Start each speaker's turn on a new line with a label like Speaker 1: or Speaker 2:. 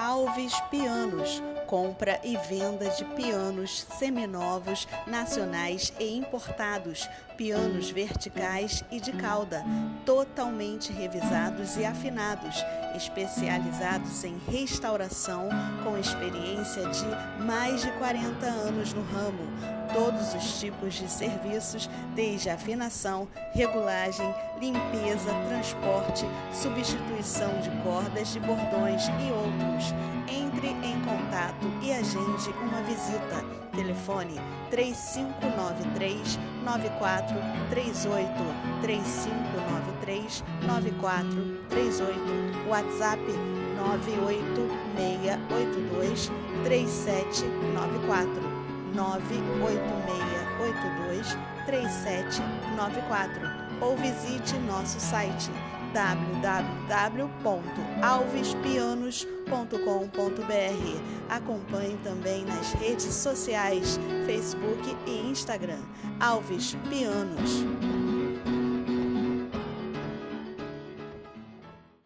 Speaker 1: Alves Pianos, compra e venda de pianos seminovos, nacionais e importados, pianos verticais e de cauda, totalmente revisados e afinados, especializados em restauração, com experiência de mais de 40 anos no ramo todos os tipos de serviços, desde afinação, regulagem, limpeza, transporte, substituição de cordas de bordões e outros. Entre em contato e agende uma visita. Telefone 3593 9438 3593 9438 WhatsApp 98682 3794 98682 3794 ou visite nosso site www.alvespianos.com.br. Acompanhe também nas redes sociais, Facebook e Instagram. Alves Pianos.